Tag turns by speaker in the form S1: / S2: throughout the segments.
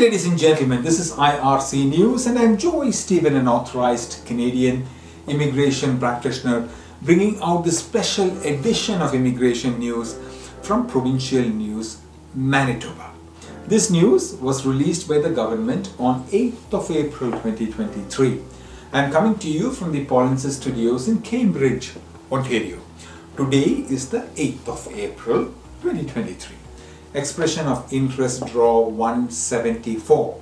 S1: ladies and gentlemen. This is IRC News, and I'm Joy Stephen, an authorized Canadian immigration practitioner, bringing out the special edition of immigration news from Provincial News, Manitoba. This news was released by the government on 8th of April 2023. I'm coming to you from the Polinsys Studios in Cambridge, Ontario. Today is the 8th of April 2023 expression of interest draw 174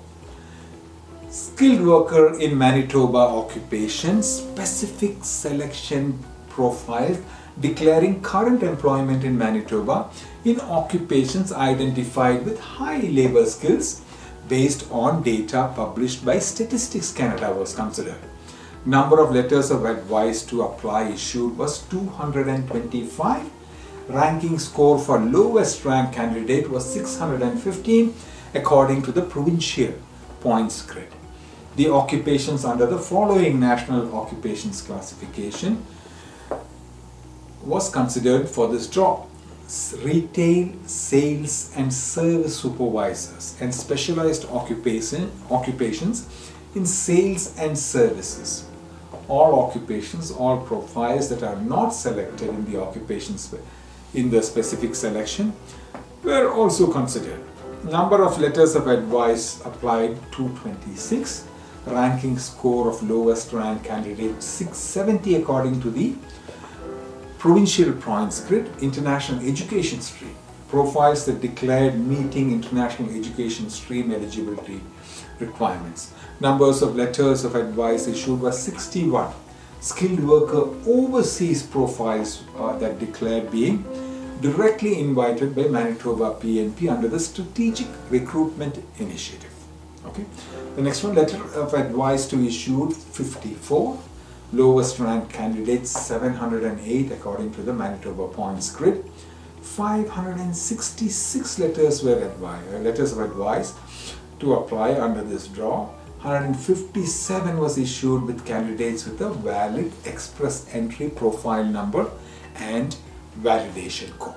S1: skilled worker in Manitoba occupation specific selection profile declaring current employment in Manitoba in occupations identified with high labor skills based on data published by Statistics Canada was considered. Number of letters of advice to apply issued was 225 ranking score for lowest ranked candidate was 615 according to the provincial points grid. The occupations under the following national occupations classification was considered for this job. Retail, sales and service supervisors and specialized occupation, occupations in sales and services. All occupations, all profiles that are not selected in the occupations in the specific selection were also considered. Number of letters of advice applied 226, ranking score of lowest rank candidate 670 according to the provincial points grid, international education stream, profiles that declared meeting international education stream eligibility requirements. Numbers of letters of advice issued were 61. Skilled worker overseas profiles uh, that declared being directly invited by Manitoba PNP under the Strategic Recruitment Initiative. Okay. The next one, letter of advice to issued 54, lowest ranked candidates 708 according to the Manitoba points grid. 566 letters were advised, uh, letters of advice to apply under this draw. 157 was issued with candidates with a valid express entry profile number and validation code.